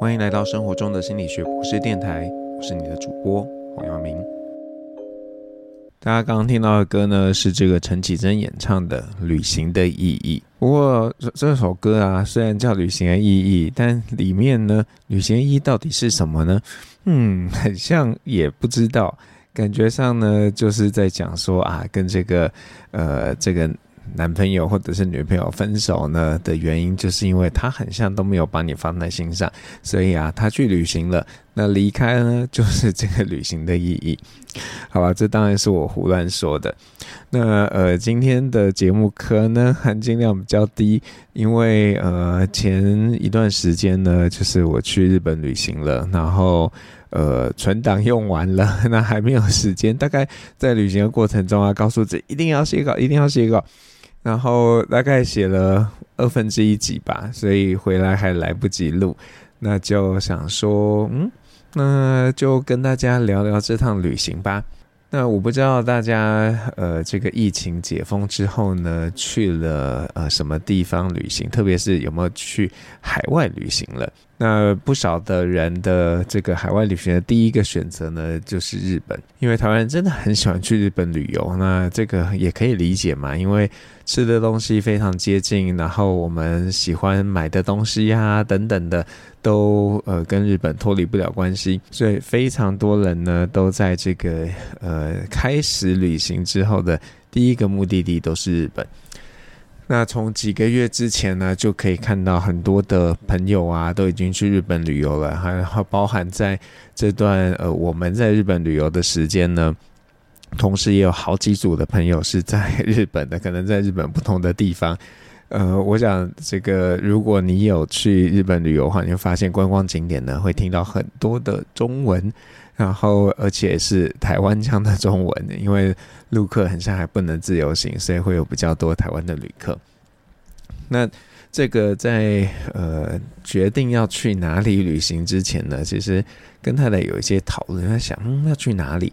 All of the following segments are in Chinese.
欢迎来到生活中的心理学博士电台，我是你的主播黄耀明。大家刚刚听到的歌呢，是这个陈绮贞演唱的《旅行的意义》。不过这首歌啊，虽然叫《旅行的意义》，但里面呢，旅行的意义到底是什么呢？嗯，很像也不知道，感觉上呢，就是在讲说啊，跟这个呃这个。男朋友或者是女朋友分手呢的原因，就是因为他很像都没有把你放在心上，所以啊，他去旅行了。那离开呢，就是这个旅行的意义。好吧，这当然是我胡乱说的。那呃，今天的节目可能含金量比较低，因为呃，前一段时间呢，就是我去日本旅行了，然后呃，存档用完了，那还没有时间。大概在旅行的过程中啊，告诉自己一定要写稿，一定要写稿。然后大概写了二分之一集吧，所以回来还来不及录，那就想说，嗯，那就跟大家聊聊这趟旅行吧。那我不知道大家，呃，这个疫情解封之后呢，去了呃什么地方旅行，特别是有没有去海外旅行了？那不少的人的这个海外旅行的第一个选择呢，就是日本，因为台湾人真的很喜欢去日本旅游。那这个也可以理解嘛，因为吃的东西非常接近，然后我们喜欢买的东西呀、等等的，都呃跟日本脱离不了关系，所以非常多人呢都在这个呃开始旅行之后的第一个目的地都是日本。那从几个月之前呢，就可以看到很多的朋友啊，都已经去日本旅游了，还包含在这段呃我们在日本旅游的时间呢，同时也有好几组的朋友是在日本的，可能在日本不同的地方。呃，我想这个如果你有去日本旅游的话，你会发现观光景点呢会听到很多的中文。然后，而且是台湾腔的中文，因为陆客很像还不能自由行，所以会有比较多台湾的旅客。那这个在呃决定要去哪里旅行之前呢，其实跟太太有一些讨论，在想，要去哪里？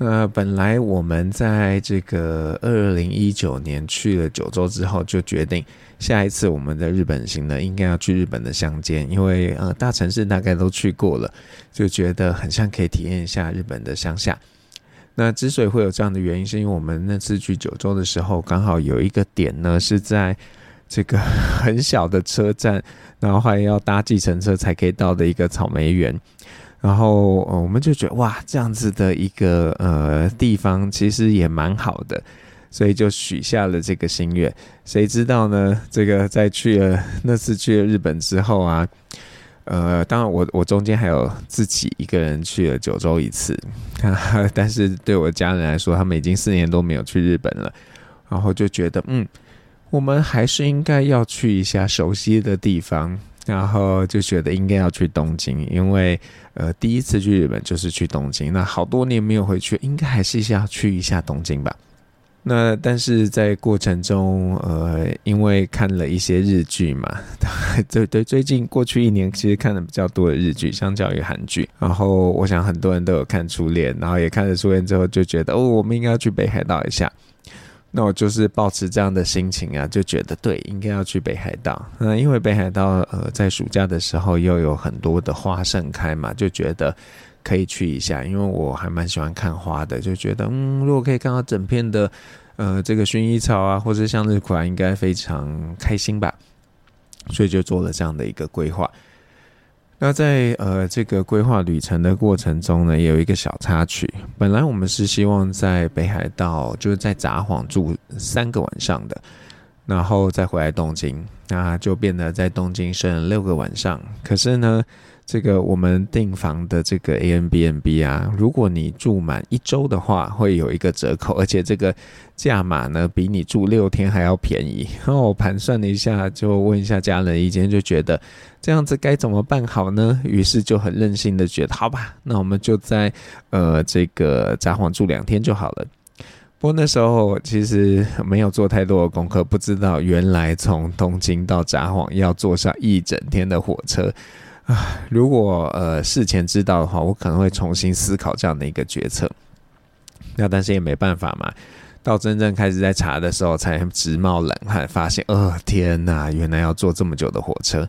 呃，本来我们在这个二零一九年去了九州之后，就决定下一次我们的日本行呢，应该要去日本的乡间，因为呃大城市大概都去过了，就觉得很像可以体验一下日本的乡下。那之所以会有这样的原因，是因为我们那次去九州的时候，刚好有一个点呢是在这个 很小的车站，然后还要搭计程车才可以到的一个草莓园。然后，我们就觉得哇，这样子的一个呃地方其实也蛮好的，所以就许下了这个心愿。谁知道呢？这个在去了那次去了日本之后啊，呃，当然我我中间还有自己一个人去了九州一次，但是对我家人来说，他们已经四年都没有去日本了，然后就觉得嗯，我们还是应该要去一下熟悉的地方。然后就觉得应该要去东京，因为呃第一次去日本就是去东京，那好多年没有回去，应该还是要去一下东京吧。那但是在过程中，呃，因为看了一些日剧嘛，对对，最近过去一年其实看了比较多的日剧，相较于韩剧。然后我想很多人都有看《初恋》，然后也看了《初恋》之后就觉得哦，我们应该要去北海道一下。那我就是抱持这样的心情啊，就觉得对，应该要去北海道。那因为北海道呃，在暑假的时候又有很多的花盛开嘛，就觉得可以去一下。因为我还蛮喜欢看花的，就觉得嗯，如果可以看到整片的呃这个薰衣草啊，或者向日葵，应该非常开心吧。所以就做了这样的一个规划。那在呃这个规划旅程的过程中呢，也有一个小插曲。本来我们是希望在北海道，就是在札幌住三个晚上的，然后再回来东京，那就变得在东京剩六个晚上。可是呢，这个我们订房的这个 A N B N B 啊，如果你住满一周的话，会有一个折扣，而且这个价码呢，比你住六天还要便宜。然后我盘算了一下，就问一下家人意见，就觉得这样子该怎么办好呢？于是就很任性的觉得，好吧，那我们就在呃这个札幌住两天就好了。不过那时候其实没有做太多的功课，不知道原来从东京到札幌要坐上一整天的火车。如果呃事前知道的话，我可能会重新思考这样的一个决策。那但是也没办法嘛，到真正开始在查的时候，才直冒冷汗，发现，哦天哪，原来要坐这么久的火车。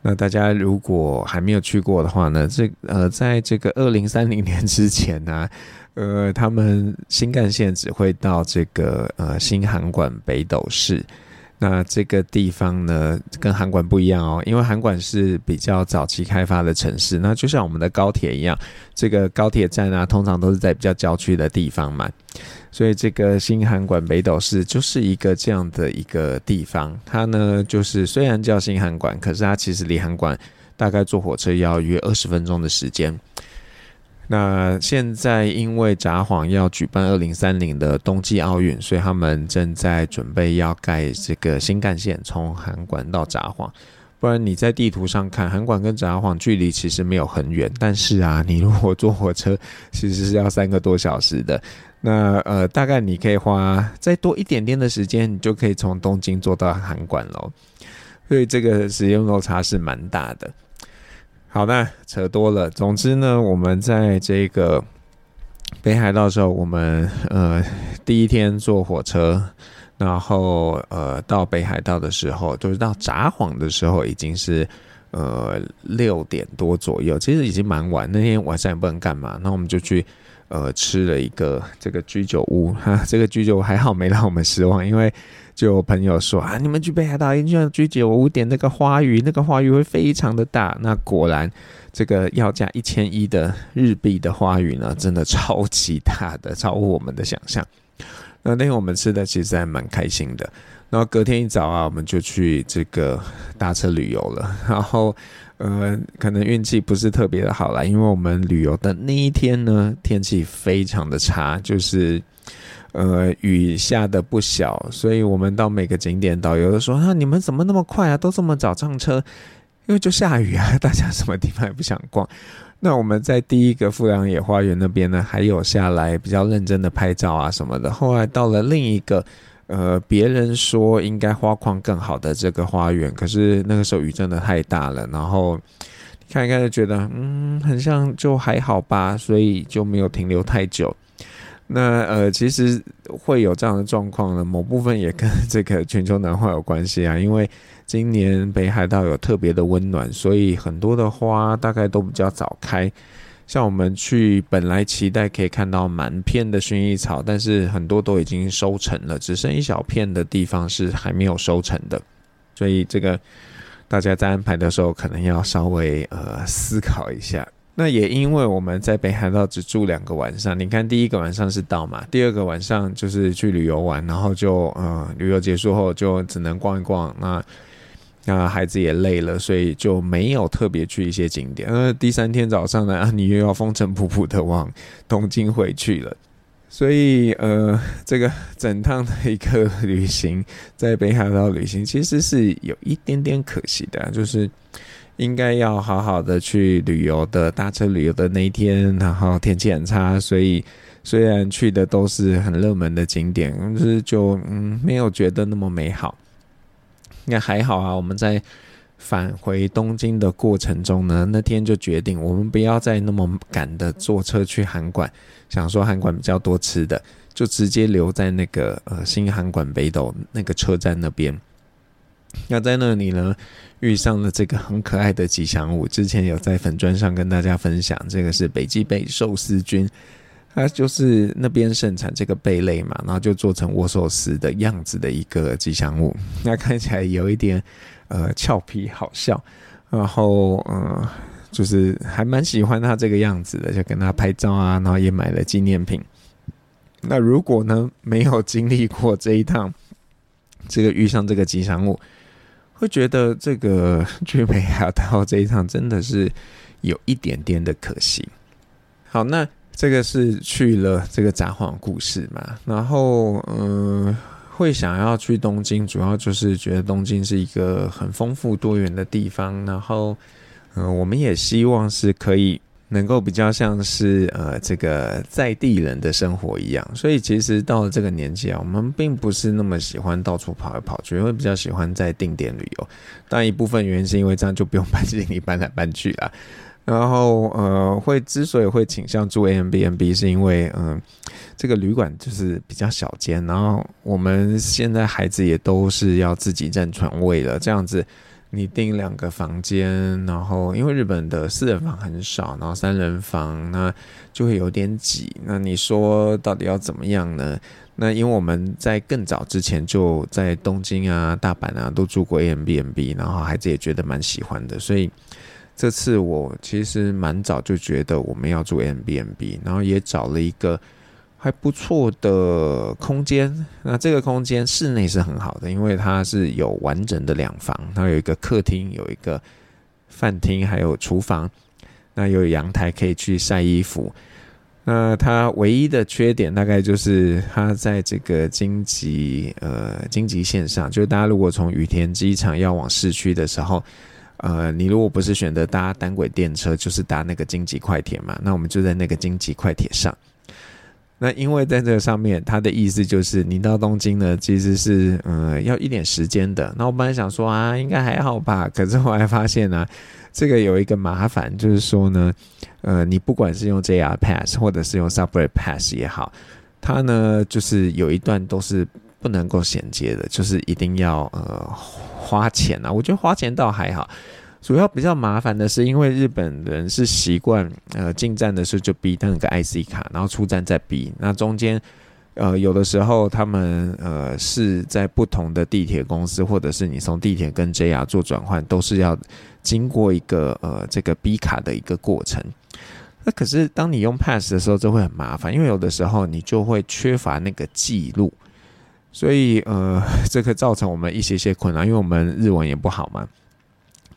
那大家如果还没有去过的话呢，这呃，在这个二零三零年之前呢、呃，他们新干线只会到这个呃新函馆北斗市。那这个地方呢，跟韩馆不一样哦，因为韩馆是比较早期开发的城市，那就像我们的高铁一样，这个高铁站啊，通常都是在比较郊区的地方嘛。所以这个新韩馆北斗市就是一个这样的一个地方，它呢就是虽然叫新韩馆，可是它其实离韩馆大概坐火车要约二十分钟的时间。那现在因为札幌要举办二零三零的冬季奥运，所以他们正在准备要盖这个新干线，从函馆到札幌。不然你在地图上看，函馆跟札幌距离其实没有很远，但是啊，你如果坐火车，其实是要三个多小时的。那呃，大概你可以花再多一点点的时间，你就可以从东京坐到函馆喽。所以这个时间落差是蛮大的。好那，扯多了。总之呢，我们在这个北海道的时候，我们呃第一天坐火车。然后，呃，到北海道的时候，就是到札幌的时候，已经是呃六点多左右，其实已经蛮晚。那天晚上也不能干嘛，那我们就去呃吃了一个这个居酒屋哈。这个居酒屋还好没让我们失望，因为就有朋友说啊，你们去北海道一定要居酒屋点那个花鱼，那个花鱼会非常的大。那果然，这个要价一千一的日币的花鱼呢，真的超级大的，超乎我们的想象。那那天我们吃的其实还蛮开心的，然后隔天一早啊，我们就去这个搭车旅游了。然后，呃，可能运气不是特别的好啦，因为我们旅游的那一天呢，天气非常的差，就是呃雨下的不小，所以我们到每个景点，导游都说：“啊，你们怎么那么快啊？都这么早上车？因为就下雨啊，大家什么地方也不想逛。”那我们在第一个富良野花园那边呢，还有下来比较认真的拍照啊什么的。后来到了另一个，呃，别人说应该花况更好的这个花园，可是那个时候雨真的太大了，然后看一看就觉得，嗯，很像就还好吧，所以就没有停留太久。那呃，其实会有这样的状况呢，某部分也跟这个全球暖化有关系啊，因为。今年北海道有特别的温暖，所以很多的花大概都比较早开。像我们去，本来期待可以看到满片的薰衣草，但是很多都已经收成了，只剩一小片的地方是还没有收成的。所以这个大家在安排的时候，可能要稍微呃思考一下。那也因为我们在北海道只住两个晚上，你看第一个晚上是到嘛，第二个晚上就是去旅游玩，然后就呃旅游结束后就只能逛一逛那。那孩子也累了，所以就没有特别去一些景点。那第三天早上呢，你又要风尘仆仆的往东京回去了。所以，呃，这个整趟的一个旅行，在北海道旅行，其实是有一点点可惜的，就是应该要好好的去旅游的，搭车旅游的那一天，然后天气很差，所以虽然去的都是很热门的景点，但是就嗯，没有觉得那么美好。应该还好啊，我们在返回东京的过程中呢，那天就决定我们不要再那么赶的坐车去韩馆，想说韩馆比较多吃的，就直接留在那个呃新韩馆北斗那个车站那边。那在那里呢，遇上了这个很可爱的吉祥物，之前有在粉砖上跟大家分享，这个是北极贝寿司君。它就是那边盛产这个贝类嘛，然后就做成握寿司的样子的一个吉祥物，那看起来有一点呃俏皮好笑，然后嗯、呃、就是还蛮喜欢它这个样子的，就跟他拍照啊，然后也买了纪念品。那如果呢没有经历过这一趟，这个遇上这个吉祥物，会觉得这个 去北海道这一趟真的是有一点点的可惜。好，那。这个是去了这个札幌故事嘛，然后嗯、会想要去东京，主要就是觉得东京是一个很丰富多元的地方，然后嗯、我们也希望是可以能够比较像是呃这个在地人的生活一样，所以其实到了这个年纪啊，我们并不是那么喜欢到处跑来跑去，会比较喜欢在定点旅游，但一部分原因是因为这样就不用搬行李搬来搬去了。然后呃，会之所以会倾向住 A M B N B，是因为嗯、这个旅馆就是比较小间，然后我们现在孩子也都是要自己占床位了，这样子你订两个房间，然后因为日本的四人房很少，然后三人房那就会有点挤。那你说到底要怎么样呢？那因为我们在更早之前就在东京啊、大阪啊都住过 A M B N B，然后孩子也觉得蛮喜欢的，所以这次我其实蛮早就觉得我们要住 Airbnb，然后也找了一个。还不错的空间，那这个空间室内是很好的，因为它是有完整的两房，它有一个客厅，有一个饭厅，还有厨房，那有阳台可以去晒衣服。那它唯一的缺点大概就是它在这个京急呃京急线上，就是大家如果从羽田机场要往市区的时候，呃，你如果不是选择搭单轨电车，就是搭那个京急快铁嘛，那我们就在那个京急快铁上。那因为在这个上面，他的意思就是，你到东京呢，其实是嗯要一点时间的。那我本来想说啊，应该还好吧。可是后来发现呢、这个有一个麻烦，就是说呢，呃，你不管是用 JR Pass 或者是用 Subway Pass 也好，它呢就是有一段都是不能够衔接的，就是一定要呃花钱啊。我觉得花钱倒还好。主要比较麻烦的是，因为日本人是习惯，呃，进站的时候就逼那个 IC 卡，然后出站再逼。那中间，呃，有的时候他们呃是在不同的地铁公司，或者是你从地铁跟 JR 做转换，都是要经过一个呃这个 B 卡的一个过程。那可是当你用 Pass 的时候，就会很麻烦，因为有的时候你就会缺乏那个记录，所以呃，这个造成我们一些些困难，因为我们日文也不好嘛。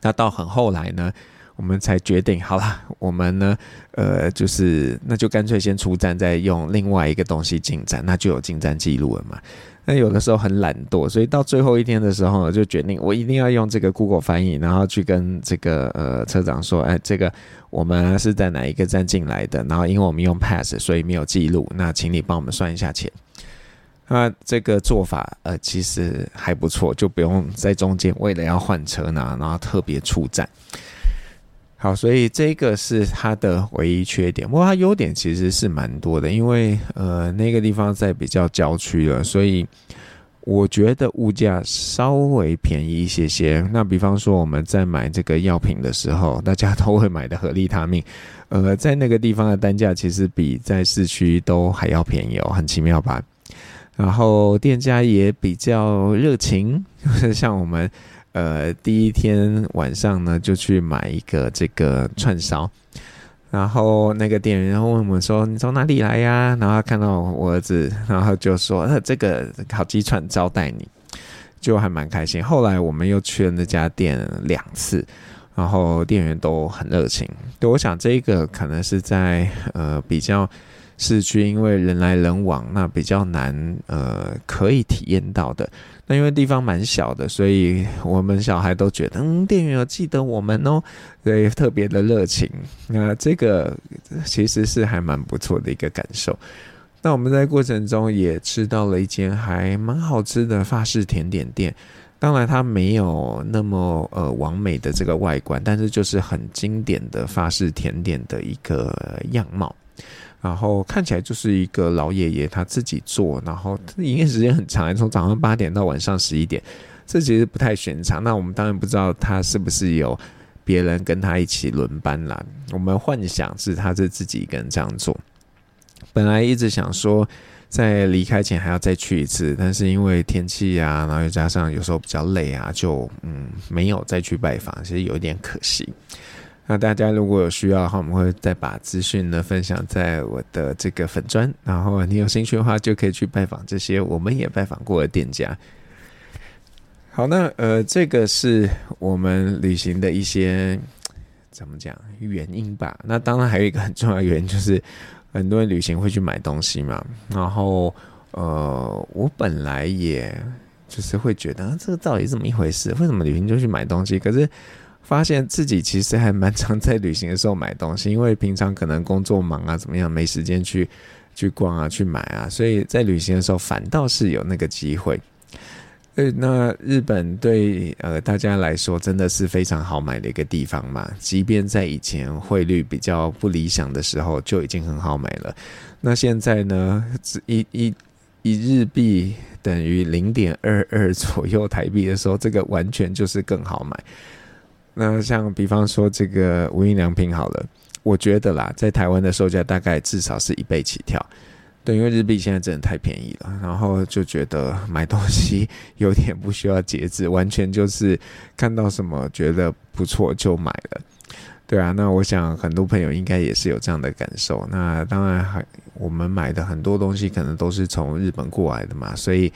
那到很后来呢，我们才决定好了，我们呢，呃，就是那就干脆先出站，再用另外一个东西进站，那就有进站记录了嘛。那有的时候很懒惰，所以到最后一天的时候，就决定我一定要用这个 Google 翻译，然后去跟这个呃车长说，哎，这个我们是在哪一个站进来的，然后因为我们用 Pass，所以没有记录，那请你帮我们算一下钱。那这个做法，呃，其实还不错，就不用在中间为了要换车呢，然后特别出站。好，所以这个是它的唯一缺点。不过它优点其实是蛮多的，因为呃那个地方在比较郊区了，所以我觉得物价稍微便宜一些些。那比方说我们在买这个药品的时候，大家都会买的合利他命，呃，在那个地方的单价其实比在市区都还要便宜哦，很奇妙吧？然后店家也比较热情，就是像我们，呃，第一天晚上呢就去买一个这个串烧，然后那个店员然后问我们说：“你从哪里来呀？”然后看到我儿子，然后就说：“呃，这个烤鸡串招待你。”就还蛮开心。后来我们又去了那家店两次，然后店员都很热情。对，我想这个可能是在呃比较。市区因为人来人往，那比较难，呃，可以体验到的。那因为地方蛮小的，所以我们小孩都觉得，嗯，店员有记得我们哦，所以特别的热情。那这个其实是还蛮不错的一个感受。那我们在过程中也吃到了一间还蛮好吃的法式甜点店，当然它没有那么呃完美的这个外观，但是就是很经典的法式甜点的一个样貌。然后看起来就是一个老爷爷他自己做，然后营业时间很长，从早上八点到晚上十一点，这其实不太寻常。那我们当然不知道他是不是有别人跟他一起轮班啦。我们幻想是他是自己一个人这样做。本来一直想说在离开前还要再去一次，但是因为天气啊，然后又加上有时候比较累啊，就嗯没有再去拜访，其实有一点可惜。那大家如果有需要的话，我们会再把资讯呢分享在我的这个粉专，然后你有兴趣的话，就可以去拜访这些我们也拜访过的店家。好，那呃，这个是我们旅行的一些怎么讲原因吧？那当然还有一个很重要的原因，就是很多人旅行会去买东西嘛。然后呃，我本来也就是会觉得，这个到底是怎么一回事？为什么旅行就去买东西？可是。发现自己其实还蛮常在旅行的时候买东西，因为平常可能工作忙啊，怎么样没时间去去逛啊，去买啊，所以在旅行的时候反倒是有那个机会。呃，那日本对呃大家来说真的是非常好买的一个地方嘛，即便在以前汇率比较不理想的时候就已经很好买了。那现在呢，一一一日币等于零点二二左右台币的时候，这个完全就是更好买。那像比方说这个无印良品好了，我觉得啦，在台湾的售价大概至少是一倍起跳。对，因为日币现在真的太便宜了，然后就觉得买东西有点不需要节制，完全就是看到什么觉得不错就买了。对啊，那我想很多朋友应该也是有这样的感受。那当然还我们买的很多东西可能都是从日本过来的嘛，所以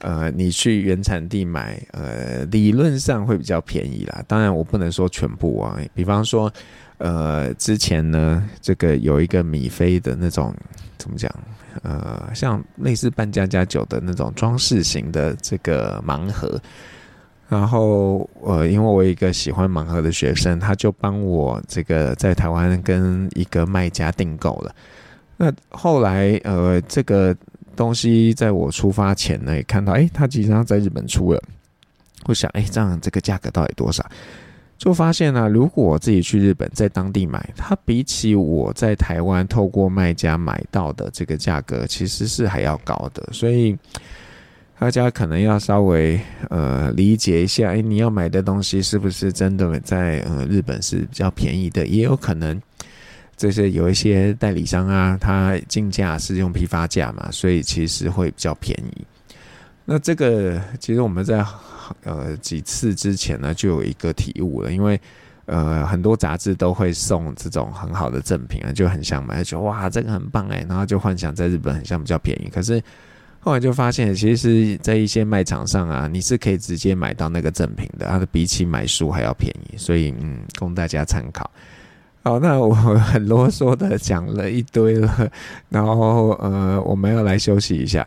呃，你去原产地买，呃，理论上会比较便宜啦。当然我不能说全部啊，比方说呃，之前呢，这个有一个米菲的那种怎么讲？呃，像类似半家家酒的那种装饰型的这个盲盒，然后呃，因为我一个喜欢盲盒的学生，他就帮我这个在台湾跟一个卖家订购了。那后来呃，这个东西在我出发前呢，也看到，哎，他即将在日本出了。我想，哎，这样这个价格到底多少？就发现呢、如果我自己去日本，在当地买，它比起我在台湾透过卖家买到的这个价格，其实是还要高的。所以大家可能要稍微呃理解一下，诶，你要买的东西是不是真的在呃日本是比较便宜的？也有可能这些有一些代理商啊，他进价是用批发价嘛，所以其实会比较便宜。那这个其实我们在。呃，几次之前呢，就有一个体悟了，因为呃，很多杂志都会送这种很好的赠品啊，就很想买，就哇，这个很棒哎，然后就幻想在日本很像比较便宜。可是后来就发现，其实，在一些卖场上啊，你是可以直接买到那个赠品的，它的比起买书还要便宜，所以嗯，供大家参考。好，那我 很啰嗦的讲了一堆了，然后呃，我们要来休息一下。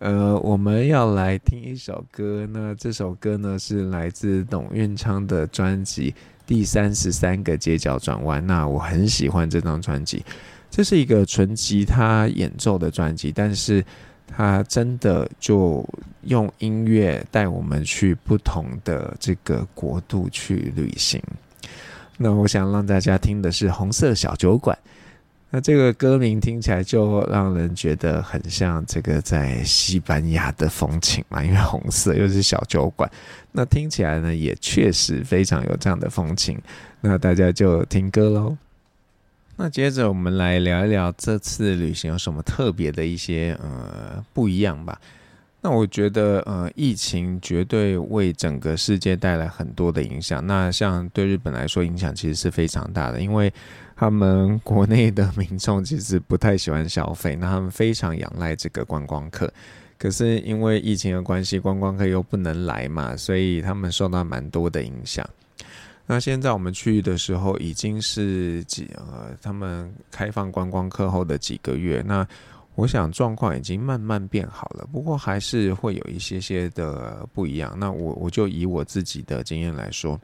呃，我们要来听一首歌，那这首歌呢是来自董运昌的专辑《第三十三个街角转弯》。那我很喜欢这张专辑，这是一个纯吉他演奏的专辑，但是它真的就用音乐带我们去不同的这个国度去旅行。那我想让大家听的是《红色小酒馆》。那这个歌名听起来就让人觉得很像这个在西班牙的风情嘛，因为红色又是小酒馆，那听起来呢也确实非常有这样的风情。那大家就听歌喽。那接着我们来聊一聊这次旅行有什么特别的一些呃不一样吧。那我觉得呃疫情绝对为整个世界带来很多的影响。那像对日本来说影响其实是非常大的，因为。他们国内的民众其实不太喜欢消费，那他们非常仰赖这个观光客。可是因为疫情的关系，观光客又不能来嘛，所以他们受到蛮多的影响。那现在我们去的时候，已经是几呃，他们开放观光客后的几个月。那我想状况已经慢慢变好了，不过还是会有一些些的不一样。那我我就以我自己的经验来说。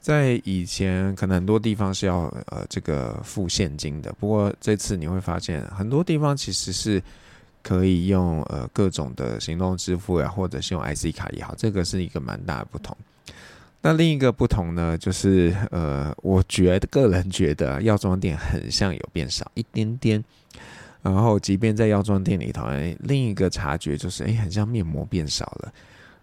在以前，可能很多地方是要呃这个付现金的，不过这次你会发现很多地方其实是可以用呃各种的行动支付呀，或者是用 IC 卡也好，这个是一个蛮大的不同。那另一个不同呢，就是呃，我觉得个人觉得药妆店很像有变少一点点，然后即便在药妆店里头，另一个察觉就是，哎，很像面膜变少了。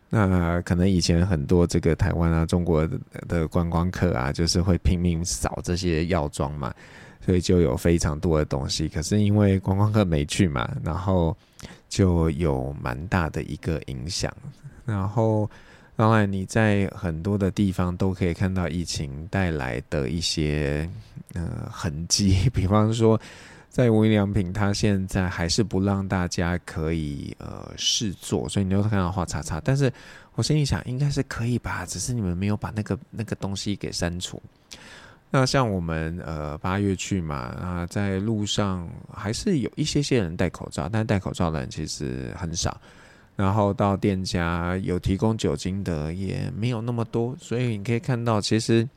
那可能以前很多这个台湾啊、中国的观光客啊，就是会拼命扫这些药妆嘛，所以就有非常多的东西。可是因为观光客没去嘛，然后就有蛮大的一个影响。然后当然你在很多的地方都可以看到疫情带来的一些呃痕迹，比方说。在无印良品，它现在还是不让大家可以呃试做，所以你就看到画叉叉。但是我心里想，应该是可以吧，只是你们没有把那个那个东西给删除。那像我们呃八月去嘛，啊，在路上还是有一些些人戴口罩，但戴口罩的人其实很少。然后到店家有提供酒精的也没有那么多，所以你可以看到，其实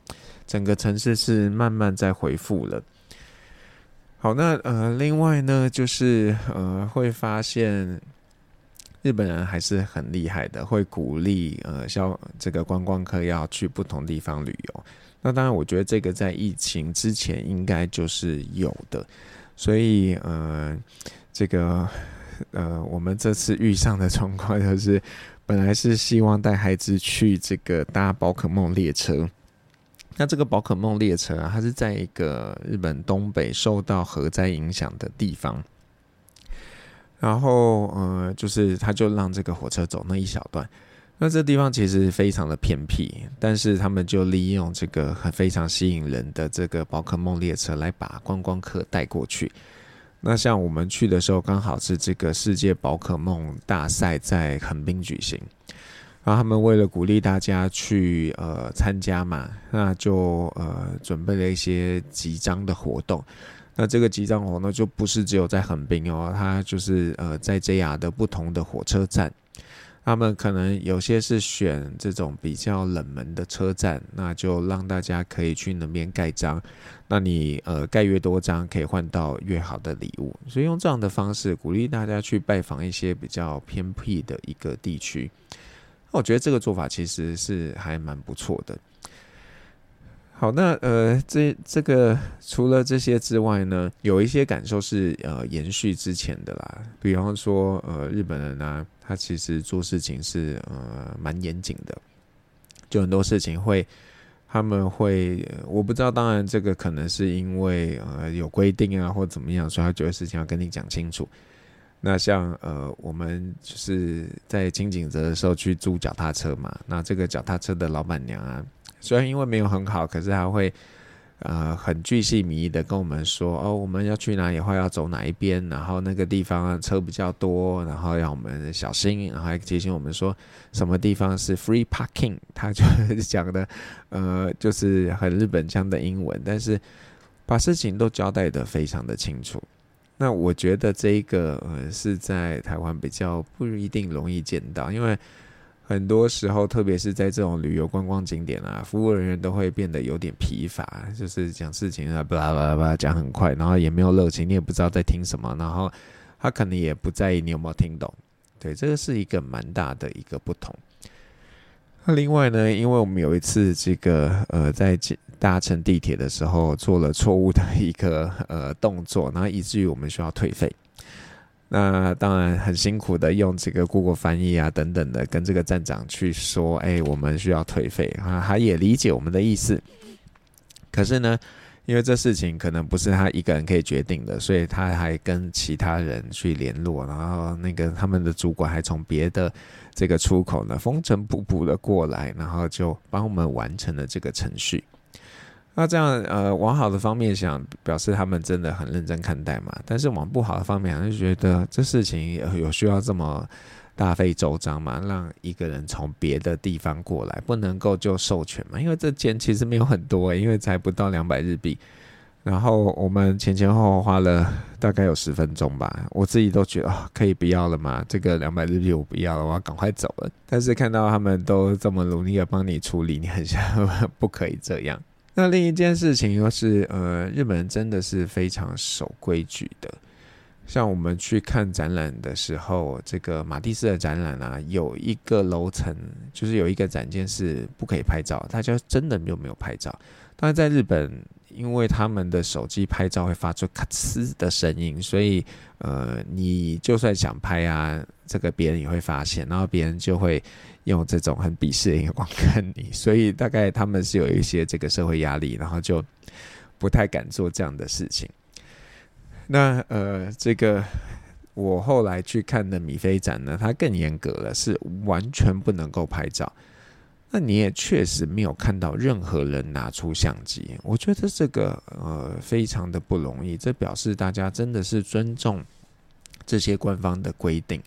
整个城市是慢慢在恢复了。好，那呃，另外呢，就是呃，会发现日本人还是很厉害的，会鼓励呃，像这个观光客要去不同地方旅游。那当然，我觉得这个在疫情之前应该就是有的，所以呃，这个呃，我们这次遇上的状况就是，本来是希望带孩子去这个搭宝可梦列车。那这个宝可梦列车啊，它是在一个日本东北受到核灾影响的地方，然后呃，就是他就让这个火车走那一小段。那这地方其实非常的偏僻，但是他们就利用这个很非常吸引人的这个宝可梦列车来把观光客带过去。那像我们去的时候，刚好是这个世界宝可梦大赛在横滨举行。然后他们为了鼓励大家去呃参加嘛，那就呃准备了一些集章的活动。那这个集章活动就不是只有在横滨哦，它就是呃在 JR 的不同的火车站，他们可能有些是选这种比较冷门的车站，那就让大家可以去那边盖章。那你呃盖越多章，可以换到越好的礼物。所以用这样的方式鼓励大家去拜访一些比较偏僻的一个地区。我觉得这个做法其实是还蛮不错的。好，那呃，这这个除了这些之外呢，有一些感受是呃延续之前的啦。比方说，呃，日本人呢、他其实做事情是呃蛮严谨的，就很多事情会他们会，我不知道，当然这个可能是因为呃有规定啊或怎么样，所以他觉得事情要跟你讲清楚。那像呃，我们就是在轻井泽的时候去租脚踏车嘛。那这个脚踏车的老板娘啊，虽然因为没有很好，可是她会呃很巨细靡遗的跟我们说哦，我们要去哪里的话要走哪一边，然后那个地方车比较多，然后让我们小心，然后还提醒我们说什么地方是 free parking。他就 讲的呃就是很日本腔的英文，但是把事情都交代得非常的清楚。那我觉得这一个呃是在台湾比较不一定容易见到，因为很多时候，特别是在这种旅游观光景点啊，服务人员都会变得有点疲乏，就是讲事情啊，巴拉巴拉巴拉讲很快，然后也没有热情，你也不知道在听什么，然后他可能也不在意你有没有听懂，对，这个是一个蛮大的一个不同。那另外呢，因为我们有一次这个呃在搭乘地铁的时候做了错误的一个 呃动作，然后以至于我们需要退费。那当然很辛苦的用这个谷歌翻译啊等等的跟这个站长去说，哎、我们需要退费啊，他也理解我们的意思。可是呢，因为这事情可能不是他一个人可以决定的，所以他还跟其他人去联络，然后那个他们的主管还从别的这个出口呢风尘仆仆的过来，然后就帮我们完成了这个程序。那这样呃，往好的方面想，表示他们真的很认真看待嘛。但是往不好的方面，就觉得这事情有需要这么大费周章嘛？让一个人从别的地方过来，不能够就授权嘛？因为这钱其实没有很多，因为才不到两百日币。然后我们前前后后花了大概有十分钟吧，我自己都觉得哦，可以不要了嘛，这个两百日币我不要了，我要赶快走了。但是看到他们都这么努力的帮你处理，你很想 不可以这样。那另一件事情又是呃，日本人真的是非常守规矩的。像我们去看展览的时候，这个马蒂斯的展览啊，有一个楼层就是有一个展件是不可以拍照，大家真的就没有拍照。但是在日本，因为他们的手机拍照会发出咔呲的声音，所以呃，你就算想拍啊，这个别人也会发现，然后别人就会用这种很鄙视的眼光看你，所以大概他们是有一些这个社会压力，然后就不太敢做这样的事情。那呃，这个我后来去看的米菲展呢，它更严格了，是完全不能够拍照。那你也确实没有看到任何人拿出相机。我觉得这个呃非常的不容易，这表示大家真的是尊重这些官方的规定，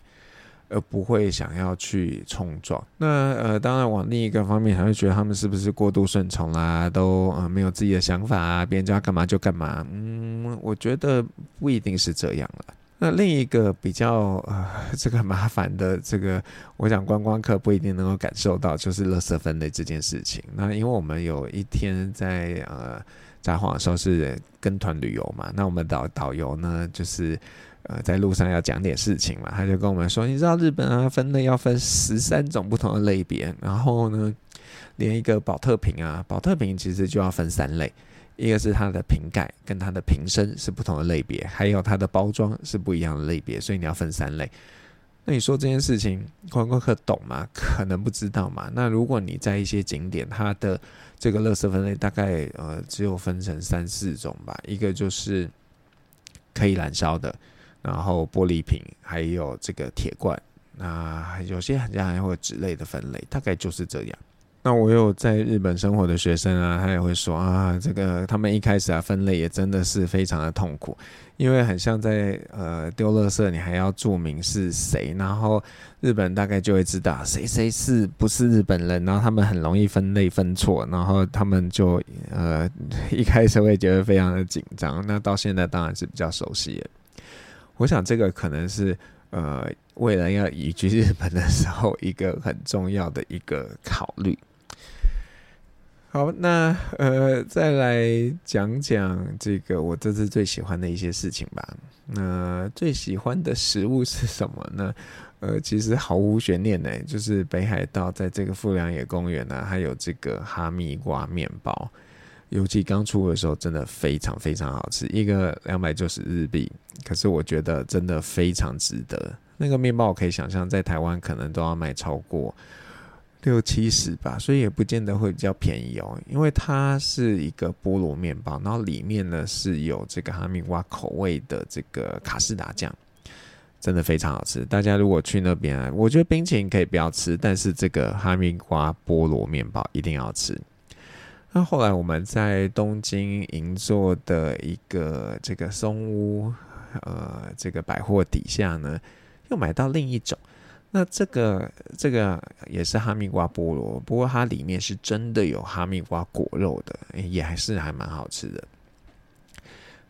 而不会想要去冲撞。那呃，当然往另一个方面，还会觉得他们是不是过度顺从啦，都呃没有自己的想法啊，别人叫干嘛就干嘛。嗯，我觉得不一定是这样了。那另一个比较呃这个麻烦的这个，我想观光客不一定能够感受到，就是垃圾分类这件事情。那因为我们有一天在呃札幌的时候是跟团旅游嘛，那我们导导游呢就是。呃，在路上要讲点事情嘛，他就跟我们说，你知道日本啊，分类要分十三种不同的类别，然后呢，连一个宝特瓶啊，宝特瓶其实就要分三类，一个是它的瓶盖跟它的瓶身是不同的类别，还有它的包装是不一样的类别，所以你要分三类。那你说这件事情观光客懂吗？可能不知道嘛。那如果你在一些景点，它的这个垃圾分类大概呃只有分成三四种吧，一个就是可以燃烧的，然后玻璃瓶，还有这个铁罐。那有些人家还会有纸类的分类，大概就是这样。那我有在日本生活的学生啊，他也会说啊，这个他们一开始啊分类也真的是非常的痛苦，因为很像在呃丢垃圾，你还要注明是谁，然后日本大概就会知道谁谁是不是日本人，然后他们很容易分类分错，然后他们就呃 一开始会觉得非常的紧张，那到现在当然是比较熟悉了。我想这个可能是呃未来要移居日本的时候一个很重要的一个考虑。好，那呃，再来讲讲这个我这次最喜欢的一些事情吧。那最喜欢的食物是什么呢？呃，其实毫无悬念呢，就是北海道在这个富良野公园呢，还有这个哈密瓜面包，尤其刚出的时候，真的非常非常好吃，一个两百九十日币，可是我觉得真的非常值得。那个面包我可以想象，在台湾可能都要卖超过。六七十吧，所以也不见得会比较便宜哦。因为它是一个菠萝面包，然后里面呢是有这个哈密瓜口味的这个卡士达酱，真的非常好吃。大家如果去那边，我觉得冰淇淋可以不要吃，但是这个哈密瓜菠萝面包一定要吃。那后来我们在东京银座的一个这个松屋，呃，这个百货底下呢，又买到另一种。那这个这个也是哈密瓜菠萝，不过它里面是真的有哈密瓜果肉的，也还是还蛮好吃的。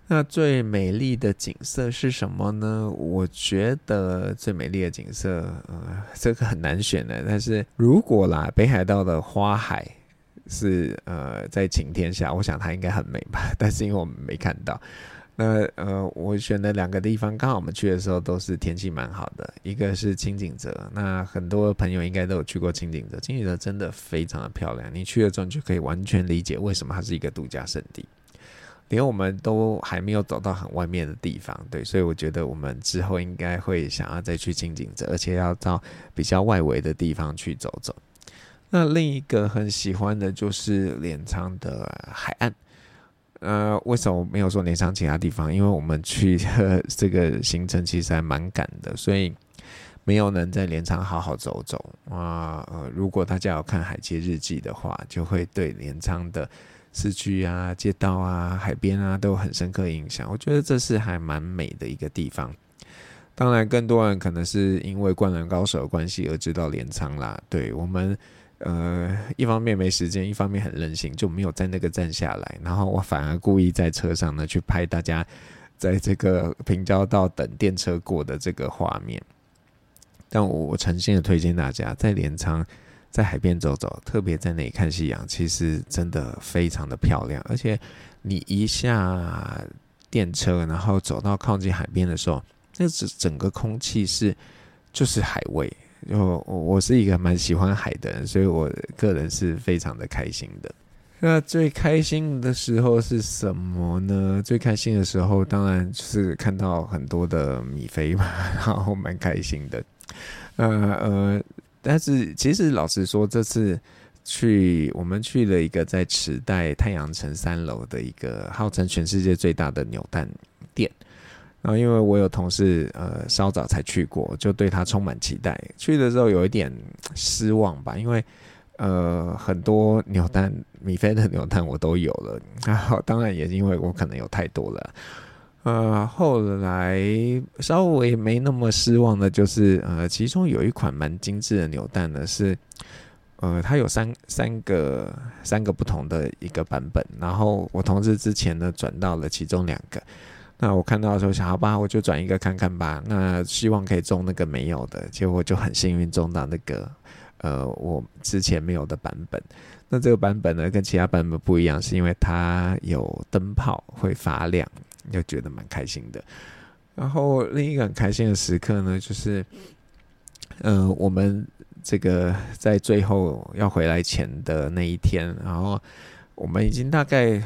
那最美丽的景色是什么呢？我觉得最美丽的景色，呃，这个很难选的。但是如果啦，北海道的花海是呃在晴天下，我想它应该很美吧。但是因为我们没看到。那呃，我选的两个地方，刚好我们去的时候都是天气蛮好的。一个是轻井泽，那很多朋友应该都有去过轻井泽。轻井泽真的非常的漂亮，你去了之后就可以完全理解为什么它是一个度假胜地。连我们都还没有走到很外面的地方，对，所以我觉得我们之后应该会想要再去轻井泽，而且要到比较外围的地方去走走。那另一个很喜欢的就是镰仓的海岸。呃，为什么没有说镰仓其他地方？因为我们去这个行程其实还蛮赶的，所以没有能在镰仓好好走走啊。呃，如果大家有看《海街日记》的话，就会对镰仓的市区啊、街道啊、海边啊都有很深刻印象。我觉得这是还蛮美的一个地方。当然，更多人可能是因为《灌篮高手》的关系而知道镰仓啦。对我们。呃，一方面没时间，一方面很任性，就没有在那个站下来。然后我反而故意在车上呢，去拍大家在这个平交道等电车过的这个画面。但我我诚心的推荐大家在镰仓在海边走走，特别在那里看夕阳，其实真的非常的漂亮。而且你一下电车，然后走到靠近海边的时候，那整整个空气是就是海味。就我是一个蛮喜欢海的人，所以我个人是非常的开心的。那最开心的时候是什么呢？最开心的时候当然就是看到很多的米菲嘛，然后蛮开心的。呃呃，但是其实老实说，这次去我们去了一个在池袋太阳城三楼的一个号称全世界最大的扭蛋店。然后，因为我有同事，呃，稍早才去过，就对他充满期待。去的时候有一点失望吧，因为，呃，很多扭蛋，米菲的扭蛋我都有了。然后，当然也是因为我可能有太多了。呃，后来稍微没那么失望的，就是呃，其中有一款蛮精致的扭蛋呢，是，呃，它有三三个三个不同的一个版本。然后我同事之前呢转到了其中两个。那我看到的时候想，好吧，我就转一个看看吧。那希望可以中那个没有的，结果就很幸运中到那个，呃，我之前没有的版本。那这个版本呢，跟其他版本不一样，是因为它有灯泡会发亮，就觉得蛮开心的。然后另一个很开心的时刻呢，就是，呃，我们这个在最后要回来前的那一天，然后我们已经大概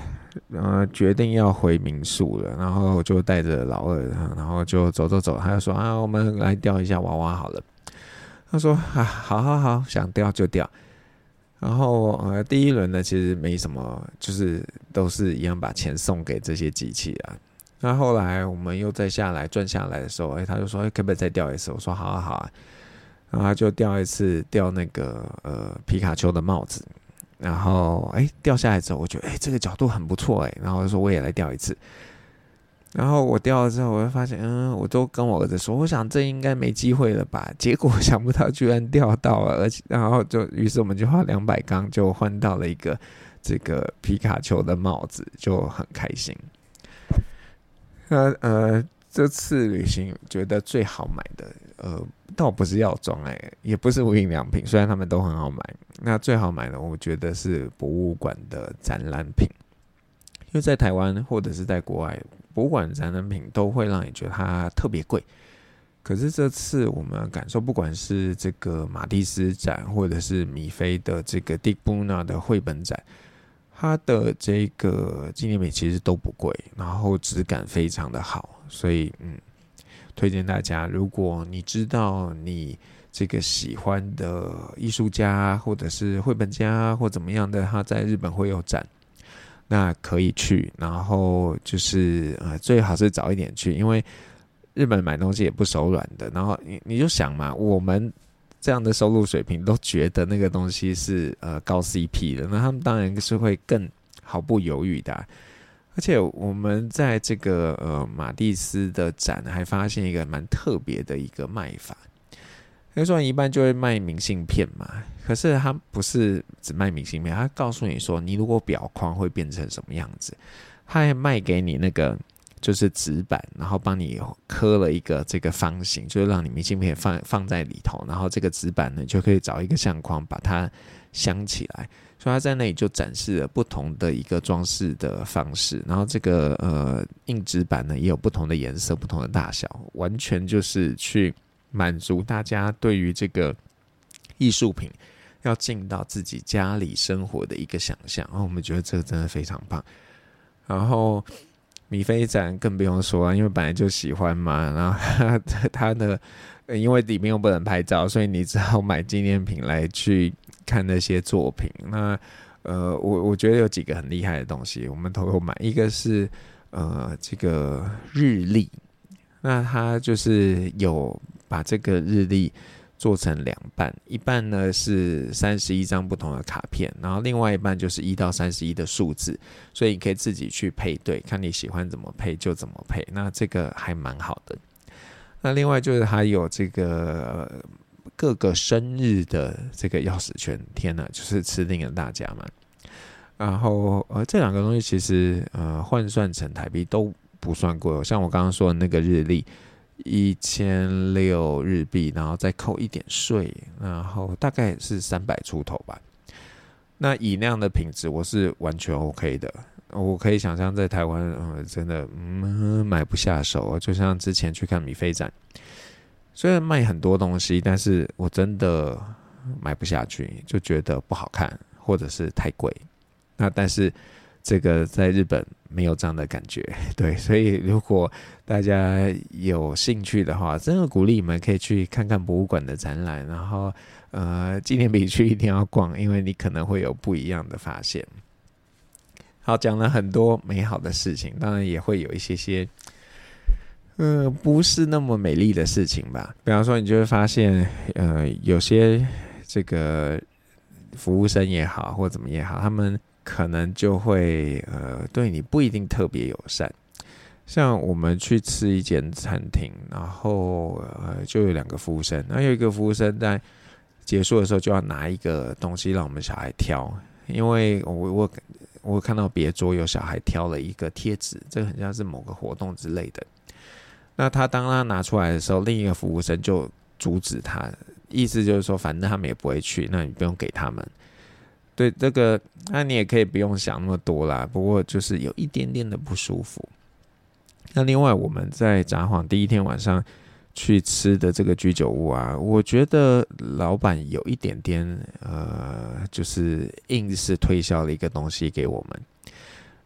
呃决定要回民宿了，然后就带着老二，然后就走走走，他就说啊，我们来钓一下娃娃好了。他说啊，好好好，想钓就钓。然后呃，第一轮呢其实没什么，就是都是一样把钱送给这些机器啊。那后来我们又再下来转下来的时候，哎，他就说，哎，可不可以再钓一次？我说好啊好啊。然后他就钓一次，钓那个呃皮卡丘的帽子。然后哎，掉下来之后，我觉得哎这个角度很不错哎。然后就说我也来钓一次。然后我钓了之后，我就发现，嗯，我都跟我儿子说，我想这应该没机会了吧？结果想不到居然钓到了，而且然后就于是我们就花两百钢就换到了一个这个皮卡丘的帽子，就很开心。那呃，这次旅行觉得最好买的，呃，倒不是药妆哎，也不是无印良品，虽然他们都很好买。那最好买的，我觉得是博物馆的展览品，因为在台湾或者是在国外。博物馆展览品都会让你觉得它特别贵，可是这次我们感受，不管是这个马蒂斯展，或者是米菲的这个 Dick Buna 的绘本展，它的这个纪念品其实都不贵，然后质感非常的好，所以嗯，推荐大家，如果你知道你这个喜欢的艺术家，或者是绘本家，或怎么样的，他在日本会有展。那可以去，然后就是呃，最好是早一点去，因为日本买东西也不手软的。然后你你就想嘛，我们这样的收入水平都觉得那个东西是呃高 CP 的，那他们当然是会更毫不犹豫的。而且我们在这个呃马蒂斯的展还发现一个蛮特别的一个卖法。比如说，一般就会卖明信片嘛，可是他不是只卖明信片，他告诉你说，你如果裱框会变成什么样子，他还卖给你那个就是纸板，然后帮你刻了一个这个方形，就是让你明信片放放在里头，然后这个纸板呢就可以找一个相框把它镶起来，所以他在那里就展示了不同的一个装饰的方式，然后这个呃硬纸板呢也有不同的颜色、不同的大小，完全就是去。满足大家对于这个艺术品要进到自己家里生活的一个想象，然后我们觉得这个真的非常棒。然后米菲展更不用说了，因为本来就喜欢嘛。然后他他的因为里面又不能拍照，所以你只好买纪念品来去看那些作品。那呃，我我觉得有几个很厉害的东西，我们都有买。一个是呃这个日历，那它就是有。把这个日历做成两半，一半呢是三十一张不同的卡片，然后另外一半就是一到三十一的数字，所以你可以自己去配对，看你喜欢怎么配就怎么配。那这个还蛮好的。那另外就是还有这个各个生日的这个钥匙圈，天哪，就是吃定了大家嘛。然后呃，这两个东西其实呃换算成台币都不算贵，像我刚刚说的那个日历。一千六日币，然后再扣一点税，然后大概是三百出头吧。那以那样的品质，我是完全 OK 的。我可以想象在台湾，嗯，真的，嗯，买不下手。就像之前去看米菲展，虽然卖很多东西，但是我真的买不下去，就觉得不好看，或者是太贵。那但是。这个在日本没有这样的感觉，对，所以如果大家有兴趣的话，真的鼓励你们可以去看看博物馆的展览，然后呃，纪念品区一定要逛，因为你可能会有不一样的发现。好，讲了很多美好的事情，当然也会有一些些，呃，不是那么美丽的事情吧。比方说，你就会发现，呃，有些这个服务生也好，或怎么也好，他们。可能就会呃对你不一定特别友善，像我们去吃一间餐厅，然后呃就有两个服务生，那有一个服务生在结束的时候就要拿一个东西让我们小孩挑，因为我我我看到别桌有小孩挑了一个贴纸，这个很像是某个活动之类的。那他当他拿出来的时候，另一个服务生就阻止他，意思就是说反正他们也不会去，那你不用给他们。对这个，那你也可以不用想那么多啦。不过就是有一点点的不舒服。那另外我们在札幌第一天晚上去吃的这个居酒屋啊，我觉得老板有一点点呃，就是硬是推销了一个东西给我们，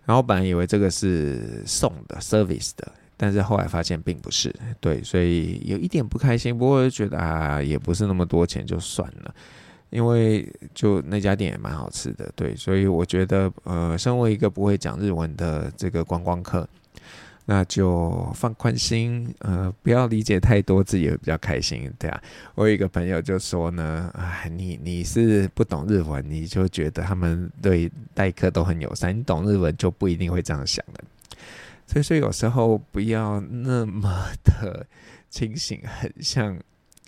然后本来以为这个是送的 service 的，但是后来发现并不是，对，所以有一点不开心。不过觉得啊，也不是那么多钱，就算了。因为就那家店也蛮好吃的，对，所以我觉得，呃，身为一个不会讲日文的这个观光客，那就放宽心，呃，不要理解太多，自己会比较开心，对啊。我有一个朋友就说呢，哎，你你是不懂日文，你就觉得他们对待客都很友善，你懂日文就不一定会这样想的。所以说有时候不要那么的清醒，很像，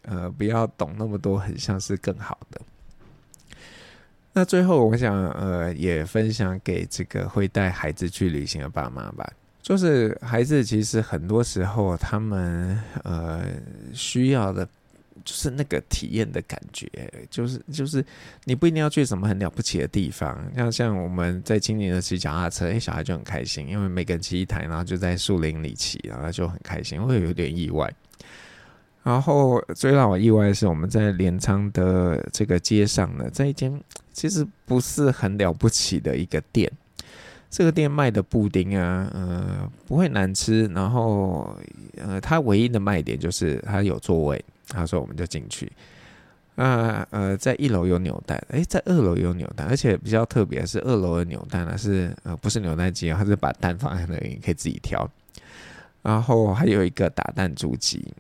呃，不要懂那么多，很像是更好的。那最后，我想呃，也分享给这个会带孩子去旅行的爸妈吧。就是孩子其实很多时候，他们呃需要的，就是那个体验的感觉，就是就是你不一定要去什么很了不起的地方，像像我们在今年的骑脚踏车，哎，小孩就很开心，因为每个人骑一台，然后就在树林里骑，然后就很开心，会有点意外。然后最让我意外的是，我们在镰仓的这个街上呢，在一间。其实不是很了不起的一个店，这个店卖的布丁啊，呃，不会难吃。然后，呃，它唯一的卖点就是它有座位。他说我们就进去。那，呃，在一楼有扭蛋，诶，在二楼有扭蛋，而且比较特别的是二楼的扭蛋呢是呃不是扭蛋机，它是把蛋放在那里，可以自己挑。然后还有一个打弹珠机，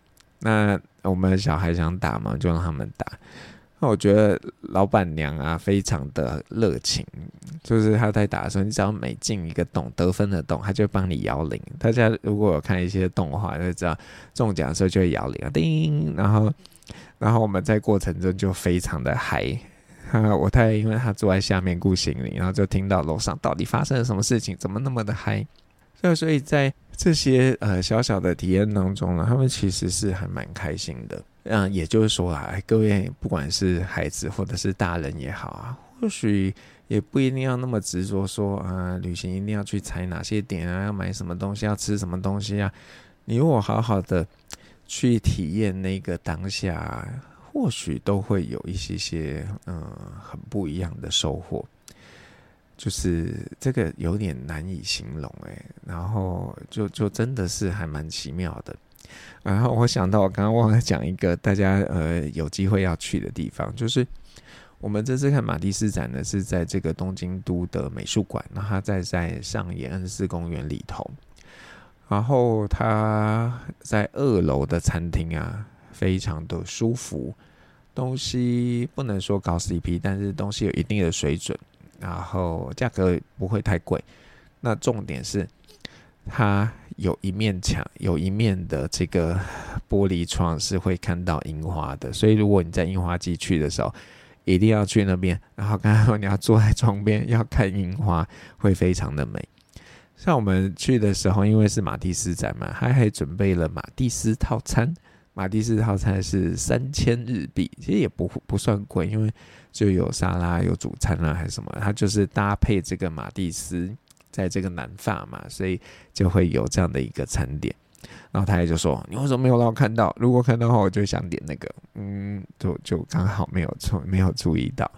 那我们小孩想打嘛，就让他们打。那我觉得老板娘啊，非常的热情，就是她在打的时候，你只要每进一个洞得分的洞，她就帮你摇铃。大家如果有看一些动画，就知道中奖的时候就会摇铃啊，叮，然后然后我们在过程中就非常的嗨啊。我太太因为她坐在下面顾行李，然后就听到楼上到底发生了什么事情，怎么那么的嗨。所以所以在这些呃小小的体验当中呢，他们其实是还蛮开心的。嗯，也就是说啊，各位不管是孩子或者是大人也好啊，或许也不一定要那么执着说啊，旅行一定要去踩哪些点啊，要买什么东西，要吃什么东西啊。你如果好好的去体验那个当下，或许都会有一些些嗯很不一样的收获。就是这个有点难以形容诶，然后就就真的是还蛮奇妙的。然后我想到，我刚刚忘了讲一个大家呃有机会要去的地方，就是我们这次看马蒂斯展呢，是在这个东京都的美术馆，然后在在上野恩赐公园里头，然后它在二楼的餐厅啊，非常的舒服，东西不能说高 CP，但是东西有一定的水准，然后价格不会太贵，那重点是。它有一面墙，有一面的这个玻璃窗是会看到樱花的，所以如果你在樱花季去的时候，一定要去那边。然后刚才说你要坐在窗边要看樱花，会非常的美。像我们去的时候，因为是马蒂斯展嘛，他还准备了马蒂斯套餐。马蒂斯套餐是三千日币，其实也不不算贵，因为就有沙拉、有主餐啊，还是什么，它就是搭配这个马蒂斯。在这个南法嘛，所以就会有这样的一个餐点。然后他也就说：“你为什么没有让我看到？如果看到的话，我就想点那个。”嗯，就就刚好没有注没有注意到。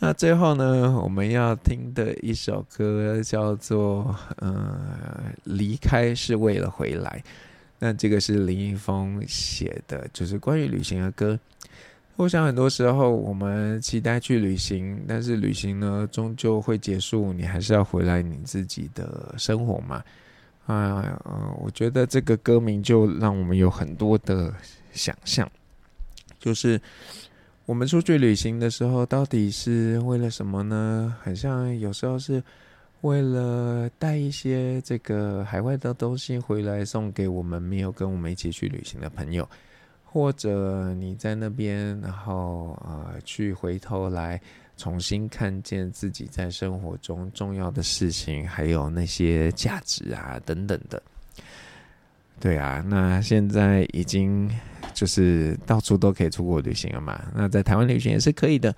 那最后呢，我们要听的一首歌叫做《呃离开是为了回来》。那这个是林一峰写的，就是关于旅行的歌。我想很多时候我们期待去旅行，但是旅行呢终究会结束，你还是要回来你自己的生活嘛。啊，呃，我觉得这个歌名就让我们有很多的想象，就是我们出去旅行的时候到底是为了什么呢？很像有时候是为了带一些这个海外的东西回来送给我们没有跟我们一起去旅行的朋友。或者你在那边，然后呃，去回头来重新看见自己在生活中重要的事情，还有那些价值啊等等的。对啊，那现在已经就是到处都可以出国旅行了嘛。那在台湾旅行也是可以的，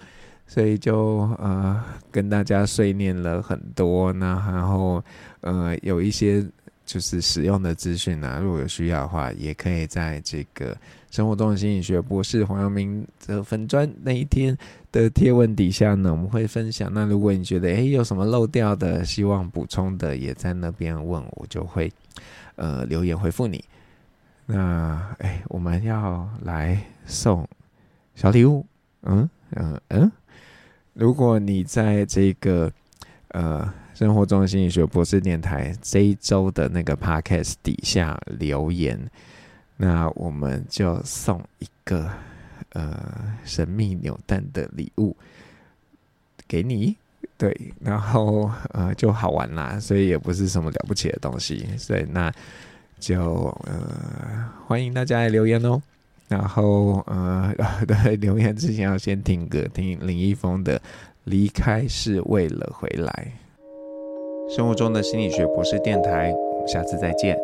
所以就呃跟大家碎念了很多。那然后呃有一些。就是使用的资讯啊，如果有需要的话，也可以在这个生活中的心理学博士黄阳明的粉专那一天的贴文底下呢，我们会分享。那如果你觉得诶有什么漏掉的，希望补充的，也在那边问我，就会呃留言回复你。那诶，我们要来送小礼物，嗯嗯嗯。如果你在这个呃。生活中心理学博士电台这一周的那个 podcast 底下留言，那我们就送一个呃神秘扭蛋的礼物给你，对，然后呃就好玩啦，所以也不是什么了不起的东西，所以那就呃欢迎大家来留言哦，然后呃对，留言之前要先听歌，听林一峰的《离开是为了回来》。生活中的心理学博士电台，下次再见。